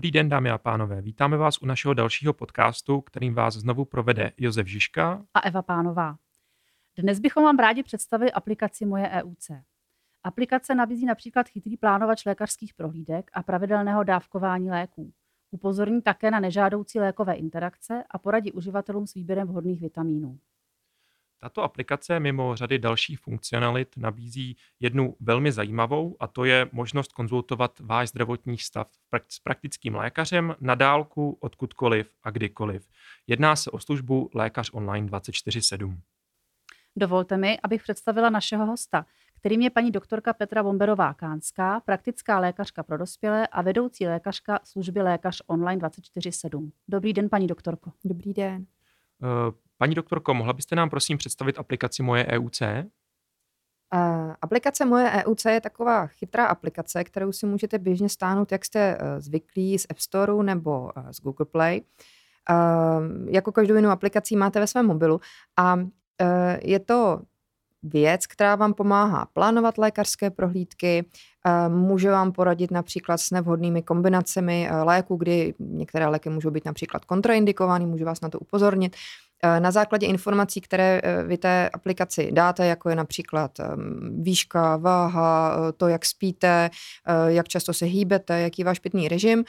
Dobrý den, dámy a pánové. Vítáme vás u našeho dalšího podcastu, kterým vás znovu provede Josef Žižka a Eva Pánová. Dnes bychom vám rádi představili aplikaci Moje EUC. Aplikace nabízí například chytrý plánovač lékařských prohlídek a pravidelného dávkování léků. Upozorní také na nežádoucí lékové interakce a poradí uživatelům s výběrem vhodných vitamínů. Tato aplikace mimo řady dalších funkcionalit nabízí jednu velmi zajímavou a to je možnost konzultovat váš zdravotní stav s praktickým lékařem na dálku odkudkoliv a kdykoliv. Jedná se o službu Lékař online 24/7. Dovolte mi, abych představila našeho hosta, kterým je paní doktorka Petra Bomberová Kánská, praktická lékařka pro dospělé a vedoucí lékařka služby Lékař online 24/7. Dobrý den, paní doktorko. Dobrý den. Uh, paní doktorko, mohla byste nám prosím představit aplikaci Moje EUC? Uh, aplikace Moje EUC je taková chytrá aplikace, kterou si můžete běžně stáhnout, jak jste uh, zvyklí z App Store nebo uh, z Google Play. Jako každou jinou aplikací máte ve svém mobilu a je to věc, která vám pomáhá plánovat lékařské prohlídky, může vám poradit například s nevhodnými kombinacemi léků, kdy některé léky můžou být například kontraindikovány, může vás na to upozornit. Eh, na základě informací, které eh, vy té aplikaci dáte, jako je například ehm, výška, váha, eh, to, jak spíte, jak často se hýbete, jaký váš pitný režim,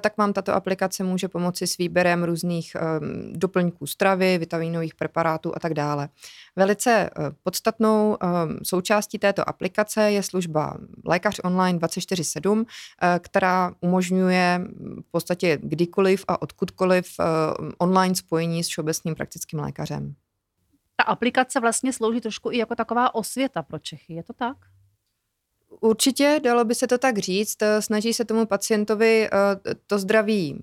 tak vám tato aplikace může pomoci s výběrem různých ehm, doplňků stravy, vitaminových preparátů a tak dále. Velice podstatnou ehm, součástí této aplikace je služba Lékař online 24/7, která umožňuje v podstatě kdykoliv a odkudkoliv online spojení s všeobecným praktickým praktickým lékařem. Ta aplikace vlastně slouží trošku i jako taková osvěta pro Čechy, je to tak? Určitě, dalo by se to tak říct. Eh, snaží se tomu pacientovi eh, to zdraví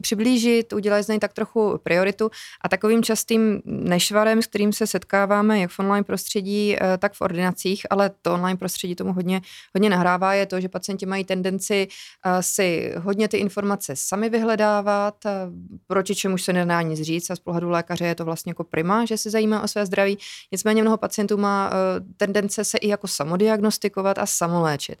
přiblížit, udělat z něj tak trochu prioritu a takovým častým nešvarem, s kterým se setkáváme jak v online prostředí, eh, tak v ordinacích, ale to online prostředí tomu hodně, hodně nahrává, je to, že pacienti mají tendenci si hodně ty informace sami vyhledávat, proti čemu se nedá nic říct a z pohledu lékaře je to vlastně jako prima, že se zajímá o své zdraví. Nicméně mnoho pacientů má tendence se i jako samodiagnostikovat a samoléčit.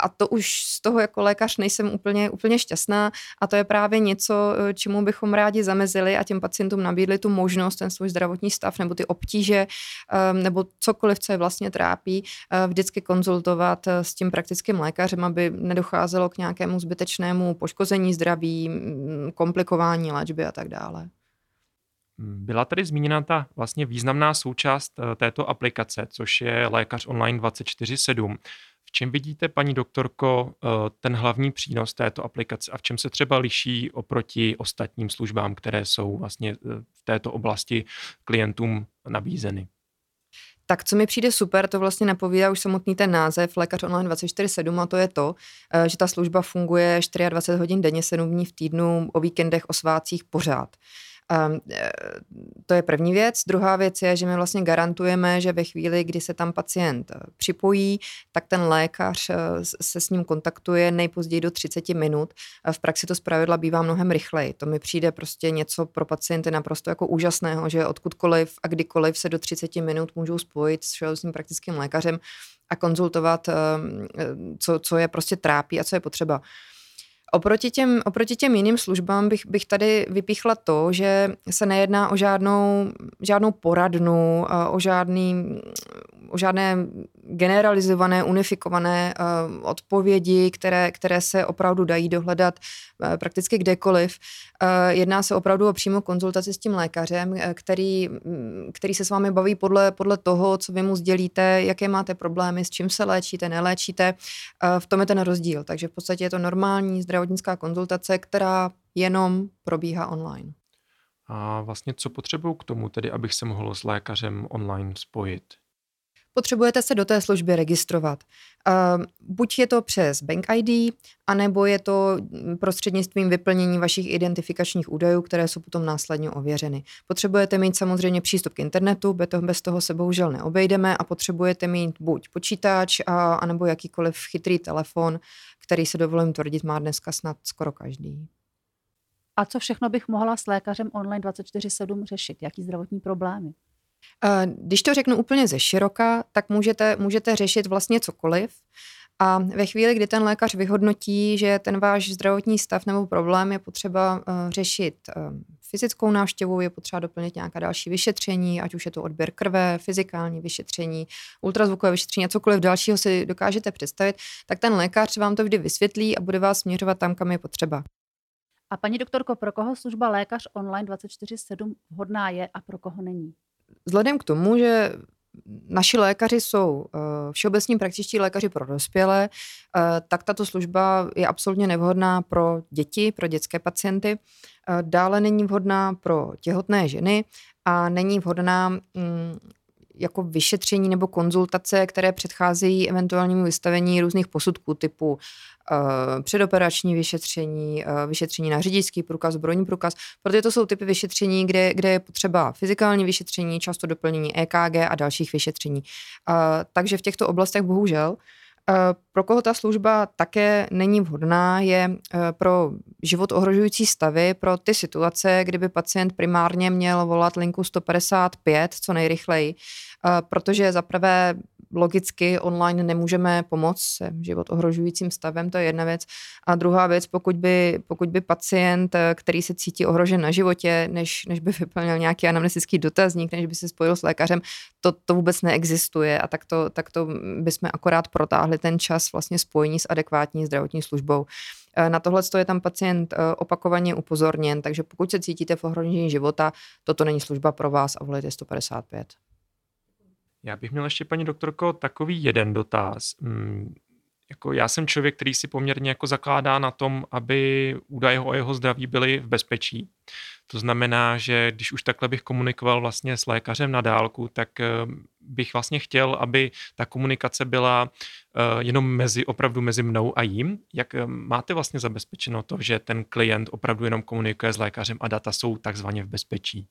A to už z toho jako lékař nejsem úplně, úplně šťastná a to je právě něco, eh, čemu bychom rádi zamezili a těm pacientům nabídli tu možnost, ten svůj zdravotní stav nebo ty obtíže ehm, nebo cokoliv, co je vlastně trápí, eh, vždycky konzultovat eh, s tím praktickým lékařem, aby nedocházelo k nějakému zbytečnému poškození zdraví, komplikování léčby a tak dále. Byla tady zmíněna ta vlastně významná součást eh, této aplikace, což je Lékař online 24/7. V čem vidíte, paní doktorko, eh, ten hlavní přínos této aplikace a v čem se třeba liší oproti ostatním službám, které jsou vlastně eh, v této oblasti klientům nabízeny? Tak co mi přijde super, to vlastně napovídá už samotný ten název Lékař online 24/7 a to je to, že ta služba funguje 24 hodin denně, 7 dní v týdnu, o víkendech, o svácích pořád. Um, to je první věc. Druhá věc je, že my vlastně garantujeme, že ve chvíli, kdy se tam pacient eh, připojí, tak ten lékař eh, se s ním kontaktuje nejpozději do 30 minut. V praxi to zpravidla bývá mnohem rychleji. To mi přijde prostě něco pro pacienty naprosto jako úžasného, že odkudkoliv a kdykoliv se do 30 minut můžou spojit s všeobecným praktickým lékařem a konzultovat, co, co je prostě trápí a co je potřeba. Oproti těm, oproti těm jiným službám bych, bych tady vypíchla to, že se nejedná o žádnou, žádnou poradnu, o, žádný, o žádné generalizované, unifikované uh, odpovědi, které, které se opravdu dají dohledat uh, prakticky kdekoliv. Uh, jedná se opravdu o přímou konzultaci s tím lékařem, který, mm, který se s vámi baví podle, podle toho, co vy mu sdělíte, jaké máte problémy, s čím se léčíte, neléčíte. V tom je ten rozdíl. Takže v podstatě je to normální zdravotnická konzultace, která jenom probíhá online. A vlastně co potřebuju k tomu, tedy abych se mohl s lékařem online spojit? Potřebujete se do té služby registrovat. Buď je to přes Bank ID, anebo je to prostřednictvím vyplnění vašich identifikačních údajů, které jsou potom následně ověřeny. Potřebujete mít samozřejmě přístup k internetu, bez toho se bohužel neobejdeme a potřebujete mít buď počítač, a, anebo jakýkoliv chytrý telefon, který se dovolím tvrdit má dneska snad skoro každý. A co všechno bych mohla s lékařem online 24-7 řešit? Jaký zdravotní problémy? Když to řeknu úplně ze široka, tak můžete, můžete řešit vlastně cokoliv. A ve chvíli, kdy ten lékař vyhodnotí, že ten váš zdravotní stav nebo problém je potřeba uh, řešit uh, fyzickou návštěvou, je potřeba doplnit nějaká další vyšetření, ať už je to odběr krve, fyzikální vyšetření, ultrazvukové vyšetření a cokoliv dalšího si dokážete představit, tak ten lékař vám to vždy vysvětlí a bude vás směřovat tam, kam je potřeba. A paní doktorko, pro koho služba lékař online 24-7 vhodná je a pro koho není? Vzhledem k tomu, že naši lékaři jsou uh, všeobecní praktičtí lékaři pro dospělé, uh, tak tato služba je absolutně nevhodná pro děti, pro dětské pacienty. Uh, dále není vhodná pro těhotné ženy a není vhodná um, jako vyšetření nebo konzultace, které předcházejí eventuálnímu vystavení různých posudků typu uh, předoperační vyšetření, uh, vyšetření na řidičský průkaz, zbrojní průkaz, protože to jsou typy vyšetření, kde, kde je potřeba fyzikální vyšetření, často doplnění EKG a dalších vyšetření. Uh, takže v těchto oblastech bohužel pro koho ta služba také není vhodná, je pro život ohrožující stavy, pro ty situace, kdyby pacient primárně měl volat linku 155 co nejrychleji, protože zaprvé logicky online nemůžeme pomoct se život ohrožujícím stavem, to je jedna věc. A druhá věc, pokud by, pokud by pacient, který se cítí ohrožen na životě, než, než by vyplnil nějaký anamnestický dotazník, než by se spojil s lékařem, to, to vůbec neexistuje a tak to, tak to bychom akorát protáhli ten čas vlastně spojení s adekvátní zdravotní službou. Na tohle je tam pacient opakovaně upozorněn, takže pokud se cítíte v ohrožení života, toto není služba pro vás a volejte 155. Já bych měl ještě, paní doktorko, takový jeden dotaz. Hmm, jako já jsem člověk, který si poměrně jako zakládá na tom, aby údaje o jeho zdraví byly v bezpečí. To znamená, že když už takhle bych komunikoval vlastně s lékařem na dálku, tak eh, bych vlastně chtěl, aby ta komunikace byla eh, jenom mezi, opravdu mezi mnou a jím. Jak eh, máte vlastně zabezpečeno to, že ten klient opravdu jenom komunikuje s lékařem a data jsou takzvaně v bezpečí?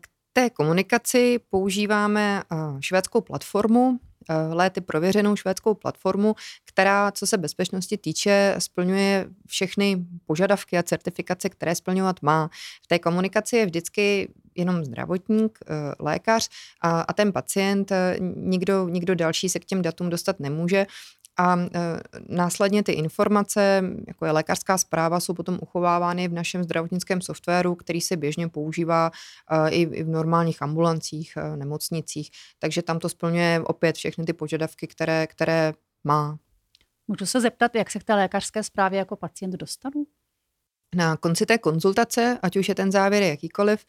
K té komunikaci používáme švédskou platformu, léty prověřenou švédskou platformu, která, co se bezpečnosti týče, splňuje všechny požadavky a certifikace, které splňovat má. V té komunikaci je vždycky jenom zdravotník, e, lékař a, a ten pacient, nikdo, nikdo další se k těm datům dostat nemůže a e, následně ty informace, jako je lékařská zpráva, jsou potom uchovávány v našem zdravotnickém softwaru, který se běžně používá e, i, v normálních ambulancích, e, nemocnicích. Takže tam to splňuje opět všechny ty požadavky, které, které má. Můžu se zeptat, jak se k té lékařské zprávě jako pacient dostanu? Na konci té konzultace, ať už je ten závěr jakýkoliv,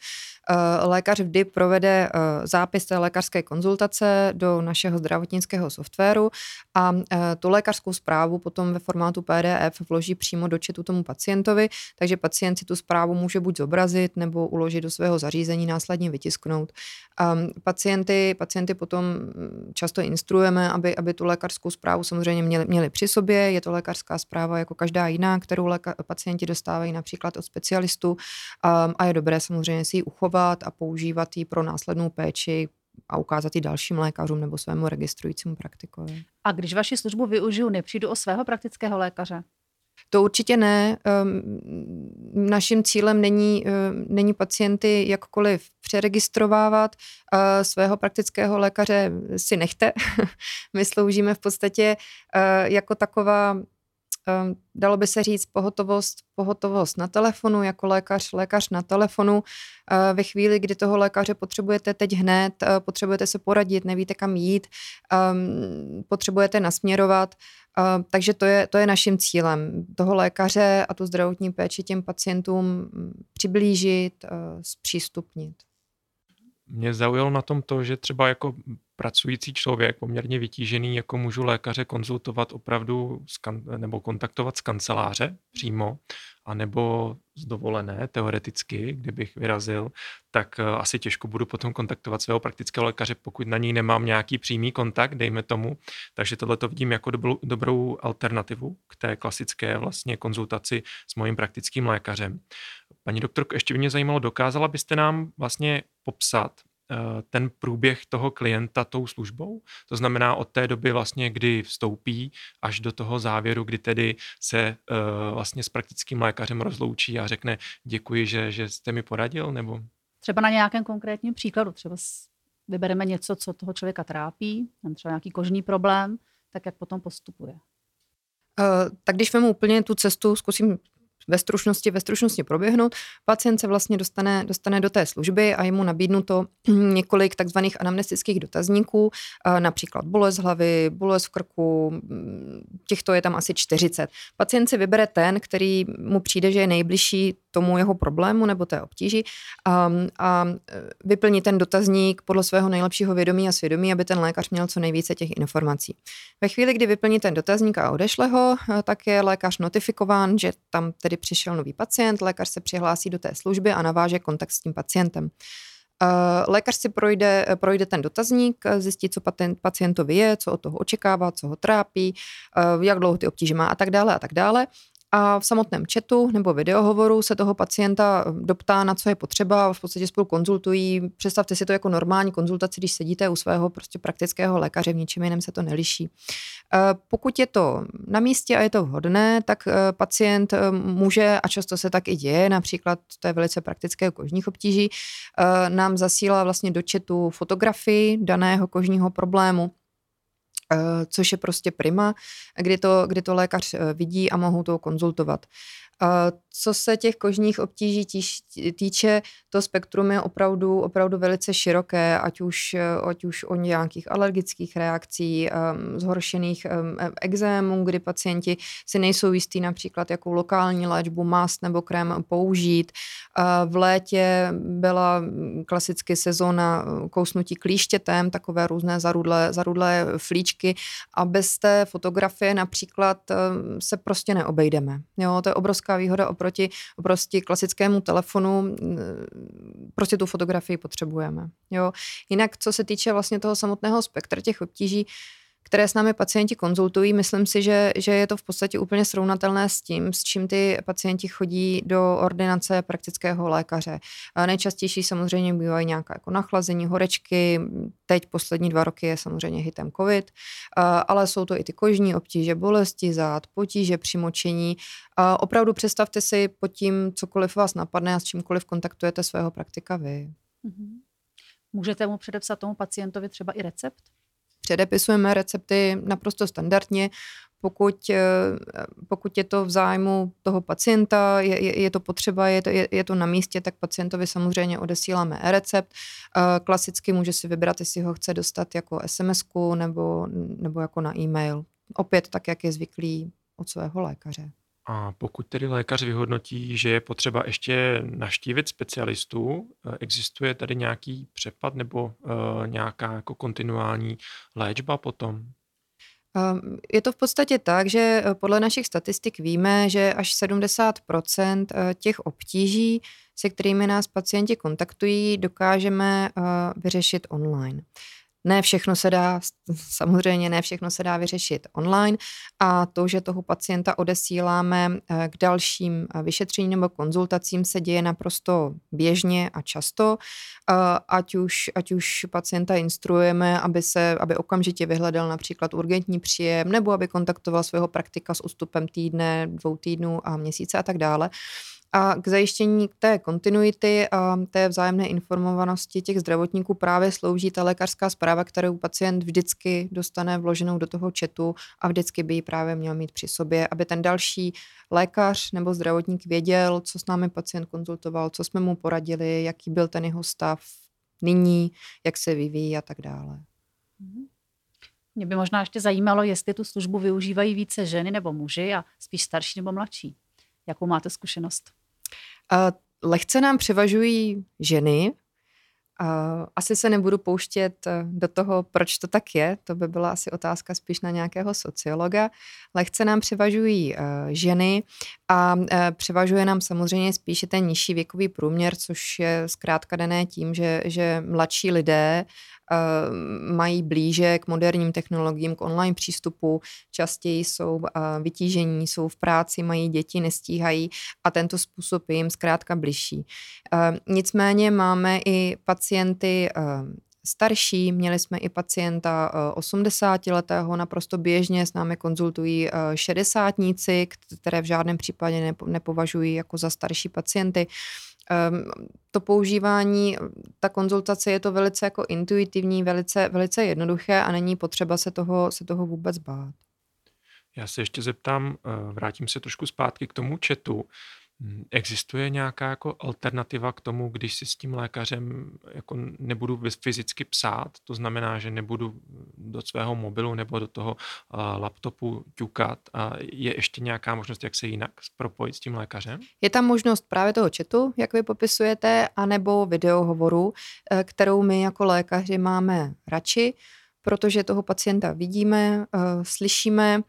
eh, lékař vždy provede eh, zápis té lékařské konzultace do našeho zdravotnického softwaru a eh, tu lékařskou zprávu potom ve formátu PDF vloží přímo do četu tomu pacientovi, takže pacient si tu zprávu může buď zobrazit nebo uložit do svého zařízení, následně vytisknout. Pacienty, pacienty potom mm, často instruujeme, aby, aby tu lékařskou zprávu samozřejmě měli, měli při sobě. Je to lékařská zpráva jako každá jiná, kterou léka, pacienti dostávají například od specialistů um, a je dobré samozřejmě si ji uchovat a používat ji pro následnou péči a ukázat ji dalším lékařům nebo svému registrujícímu praktikovi. A když vaši službu využiju, nepřijdu o svého praktického lékaře? To určitě ne. Ehm, naším cílem není, ehm, není pacienty jakkoliv přeregistrovávat. Svého praktického lékaře si nechte. My sloužíme v podstatě eh, jako taková dalo by se říct pohotovost, pohotovost na telefonu, jako lékař, lékař na telefonu. Ehm, ve chvíli, kdy toho lékaře potřebujete teď hned, eh, potřebujete se poradit, nevíte kam jít, ehm, potřebujete nasměrovat, takže to je, to je naším cílem. Toho lékaře a tu zdravotní péči těm pacientům mm, přiblížit, eh, zpřístupnit. Mě zaujalo na tom to, že třeba jako pracující člověk, poměrně vytížený, jako můžu lékaře konzultovat opravdu nebo kontaktovat z kanceláře přímo, anebo z dovolené teoreticky, kdybych vyrazil, tak eh, asi těžko budu potom kontaktovat svého praktického lékaře, pokud na něj nemám nějaký přímý kontakt, dejme tomu. Takže tohle to vidím jako dobrou, dobrou alternativu k té klasické vlastně konzultaci s mojím praktickým lékařem. Paní doktorko, ještě by mě zajímalo, dokázala byste nám vlastně popsat, ten průběh toho klienta tou službou. To znamená od té doby vlastně, kdy vstoupí, až do toho závěru, kdy tedy se uh, vlastně s praktickým lékařem rozloučí a řekne děkuji, že, že jste mi poradil, nebo? Třeba na nějakém konkrétním příkladu, třeba vybereme něco, co toho člověka trápí, třeba nějaký kožní problém, tak jak potom postupuje? Uh, tak když vemu úplně tu cestu, zkusím ve stručnosti, ve stručnosti proběhnout. Pacient se vlastně dostane, dostane do té služby a je mu nabídnuto několik takzvaných anamnestických dotazníků, například bolest hlavy, bolest v krku, těchto je tam asi 40. Pacient si vybere ten, který mu přijde, že je nejbližší tomu jeho problému nebo té obtíži a, a vyplní ten dotazník podle svého nejlepšího vědomí a svědomí, aby ten lékař měl co nejvíce těch informací. Ve chvíli, kdy vyplní ten dotazník a odešle ho, tak je lékař notifikován, že tam přišel nový pacient, lékař se přihlásí do té služby a naváže kontakt s tím pacientem. Lékař si projde, projde ten dotazník, zjistí, co pacientovi je, co od toho očekává, co ho trápí, jak dlouho ty obtíže má a tak dále a tak dále a v samotném chatu nebo videohovoru se toho pacienta doptá, na co je potřeba, v podstatě spolu konzultují. Představte si to jako normální konzultaci, když sedíte u svého prostě praktického lékaře, v ničem jiném se to neliší. Eh, pokud je to na místě a je to vhodné, tak eh, pacient eh, může, a často se tak i děje, například to je velice praktické u kožních obtíží, nám zasílá vlastně do chatu fotografii daného kožního problému Eh, což je prostě prima, kdy to, kdy to lékař eh, vidí a mohou to konzultovat. Co se těch kožních obtíží týče, to spektrum je opravdu, opravdu velice široké, ať už, ať už o nějakých alergických reakcí, zhoršených exémů, kdy pacienti si nejsou jistí například, jakou lokální léčbu, mast nebo krém použít. V létě byla klasicky sezóna kousnutí klíštětem, takové různé zarudlé, zarudlé flíčky a bez té fotografie například se prostě neobejdeme. Jo, to je obrovská obrovská výhoda oproti, oproti klasickému telefonu. Prostě tu fotografii potřebujeme. Jo. Jinak, co se týče vlastně toho samotného spektra těch obtíží, které s námi pacienti konzultují. Myslím si, že, že je to v podstatě úplně srovnatelné s tím, s čím ty pacienti chodí do ordinace praktického lékaře. Nejčastější samozřejmě bývají nějaká jako nachlazení, horečky, teď poslední dva roky je samozřejmě hitem COVID, ale jsou to i ty kožní obtíže, bolesti zad, potíže při močení. Opravdu představte si pod tím, cokoliv vás napadne a s čímkoliv kontaktujete svého praktika vy. Mhm. Můžete mu předepsat tomu pacientovi třeba i recept? Předepisujeme recepty naprosto standardně, pokud, eh, pokud je to v zájmu toho pacienta, je, je, je to potřeba, je to, je, je to na místě, tak pacientovi samozřejmě odesíláme e-recept. Eh, klasicky může si vybrat, jestli ho chce dostat jako sms nebo, nebo jako na e-mail. Opět tak, jak je zvyklý od svého lékaře. A pokud tedy lékař vyhodnotí, že je potřeba ještě naštívit specialistů, eh, existuje tady nějaký přepad nebo uh, nějaká jako kontinuální léčba potom? Ehm, je to v podstatě tak, že eh, podle našich statistik víme, že až 70% těch obtíží, se kterými nás pacienti kontaktují, dokážeme vyřešit online. Ne všechno se dá, samozřejmě ne všechno se dá vyřešit online a to, že toho pacienta odesíláme eh, k dalším eh, vyšetření nebo konzultacím se děje naprosto běžně a často, eh, ať už, ať už pacienta instruujeme, aby, se, aby okamžitě vyhledal například urgentní příjem nebo aby kontaktoval svého praktika s ústupem týdne, dvou týdnů a měsíce a tak dále. A k zajištění té kontinuity a té vzájemné informovanosti těch zdravotníků právě slouží ta lékařská zpráva, kterou pacient vždycky dostane vloženou do toho četu a vždycky by ji právě měl mít při sobě, aby ten další lékař nebo zdravotník věděl, co s námi pacient konzultoval, co jsme mu poradili, jaký byl ten jeho stav nyní, jak se vyvíjí a tak dále. Mhm. Mě by možná ještě zajímalo, jestli tu službu využívají více ženy nebo muži a spíš starší nebo mladší. Jakou máte zkušenost? Lehce nám převažují ženy. Asi se nebudu pouštět do toho, proč to tak je. To by byla asi otázka spíš na nějakého sociologa. Lehce nám převažují eh, ženy a eh, převažuje nám samozřejmě spíše ten nižší věkový průměr, což je zkrátka dané tím, že, že mladší lidé mají blíže k moderním technologiím, k online přístupu, častěji jsou eh, vytížení, jsou v práci, mají děti, nestíhají a tento způsob je jim zkrátka bližší. Eh, nicméně máme i pacienty starší, měli jsme i pacienta 80-letého, naprosto běžně s námi konzultují šedesátníci, které v žádném případě nepovažují jako za starší pacienty. Ehm, to používání ta konzultace je to velice jako intuitivní, velice, velice jednoduché a není potřeba se toho, se toho vůbec bát. Já se ještě zeptám, eh, vrátím se trošku zpátky k tomu chatu. Hm, existuje nějaká jako alternativa k tomu, když si s tím lékařem jako nebudu fyzicky psát, to znamená, že nebudu do svého mobilu nebo do toho laptopu ťukat. A je ještě nějaká možnost, jak se jinak propojit s tím lékařem? Je tam možnost právě toho chatu, jak vy popisujete, anebo videohovoru, eh, kterou my jako lékaři máme radši protože toho pacienta vidíme, uh, slyšíme uh,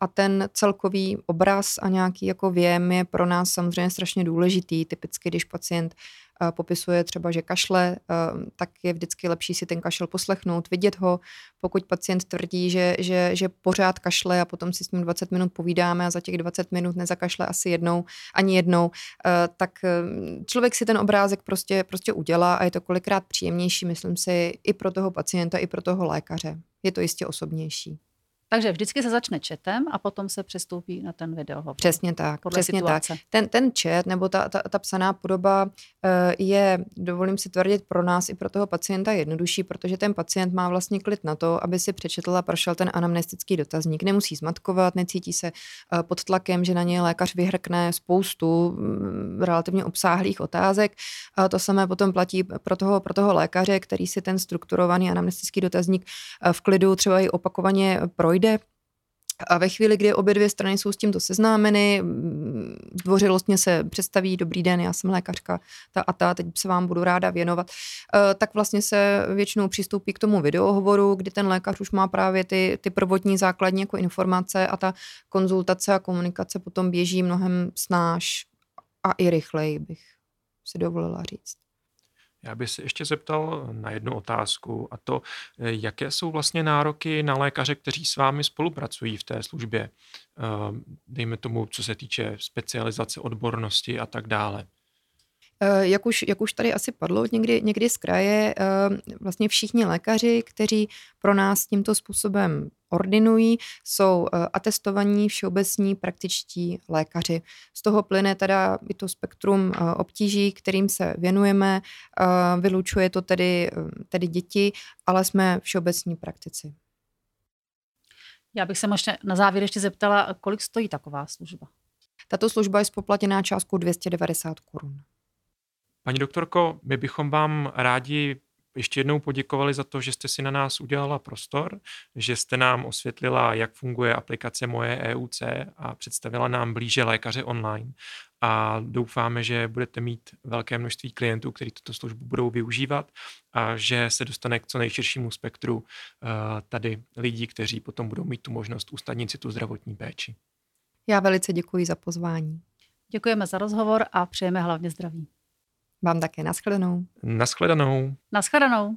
a ten celkový obraz a nějaký jako věm je pro nás samozřejmě strašně důležitý. Typicky, když pacient popisuje třeba, že kašle, tak je vždycky lepší si ten kašel poslechnout, vidět ho. Pokud pacient tvrdí, že, že, že pořád kašle a potom si s ním 20 minut povídáme a za těch 20 minut nezakašle asi jednou, ani jednou, tak člověk si ten obrázek prostě, prostě udělá a je to kolikrát příjemnější, myslím si, i pro toho pacienta, i pro toho lékaře. Je to jistě osobnější. Takže vždycky se začne chatem a potom se přestoupí na ten videohovor. Přesně tak. Podle přesně situace. tak. Ten, ten chat nebo ta, ta, ta psaná podoba uh, je, dovolím si tvrdit, pro nás i pro toho pacienta jednodušší, protože ten pacient má vlastně klid na to, aby si přečetl a prošel ten anamnestický dotazník. Nemusí zmatkovat, necítí se uh, pod tlakem, že na něj lékař vyhrkne spoustu um, relativně obsáhlých otázek. Uh, to samé potom platí pro toho, pro toho lékaře, který si ten strukturovaný anamnestický dotazník uh, v klidu třeba i opakovaně projde projde. A ve chvíli, kdy obě dvě strany jsou s tímto seznámeny, dvořilostně se představí, dobrý den, já jsem lékařka, ta a ta, teď se vám budu ráda věnovat, eh, tak vlastně se většinou přistoupí k tomu videohovoru, kdy ten lékař už má právě ty, ty prvotní základní jako informace a ta konzultace a komunikace potom běží mnohem snáš a i rychleji, bych si dovolila říct. Já bych se ještě zeptal na jednu otázku a to, eh, jaké jsou vlastně nároky na lékaře, kteří s vámi spolupracují v té službě, eh, dejme tomu, co se týče specializace, odbornosti a tak dále. Eh, jak už, jak už tady asi padlo někdy, někdy z kraje, vlastně všichni lékaři, kteří pro nás tímto způsobem ordinují, jsou eh, atestovaní všeobecní praktičtí lékaři. Z toho plyne teda i to spektrum obtíží, kterým se věnujeme. Vylučuje to tedy, tedy děti, ale jsme všeobecní praktici. Já bych se možná na závěr ještě zeptala, kolik stojí taková služba? Tato služba je spoplatěná částkou 290 korun. Paní doktorko, my bychom vám rádi ještě jednou poděkovali za to, že jste si na nás udělala prostor, že jste nám osvětlila, jak funguje aplikace Moje EUC a představila nám blíže lékaře online. A doufáme, že budete mít velké množství klientů, kteří tuto službu budou využívat a že se dostane k co nejširšímu spektru eh, tady lidí, kteří potom budou mít tu možnost ustavnit si tu zdravotní péči. Já velice děkuji za pozvání. Děkujeme za rozhovor a přejeme hlavně zdraví. Vám také naschledanou. Naschledanou. Naschledanou.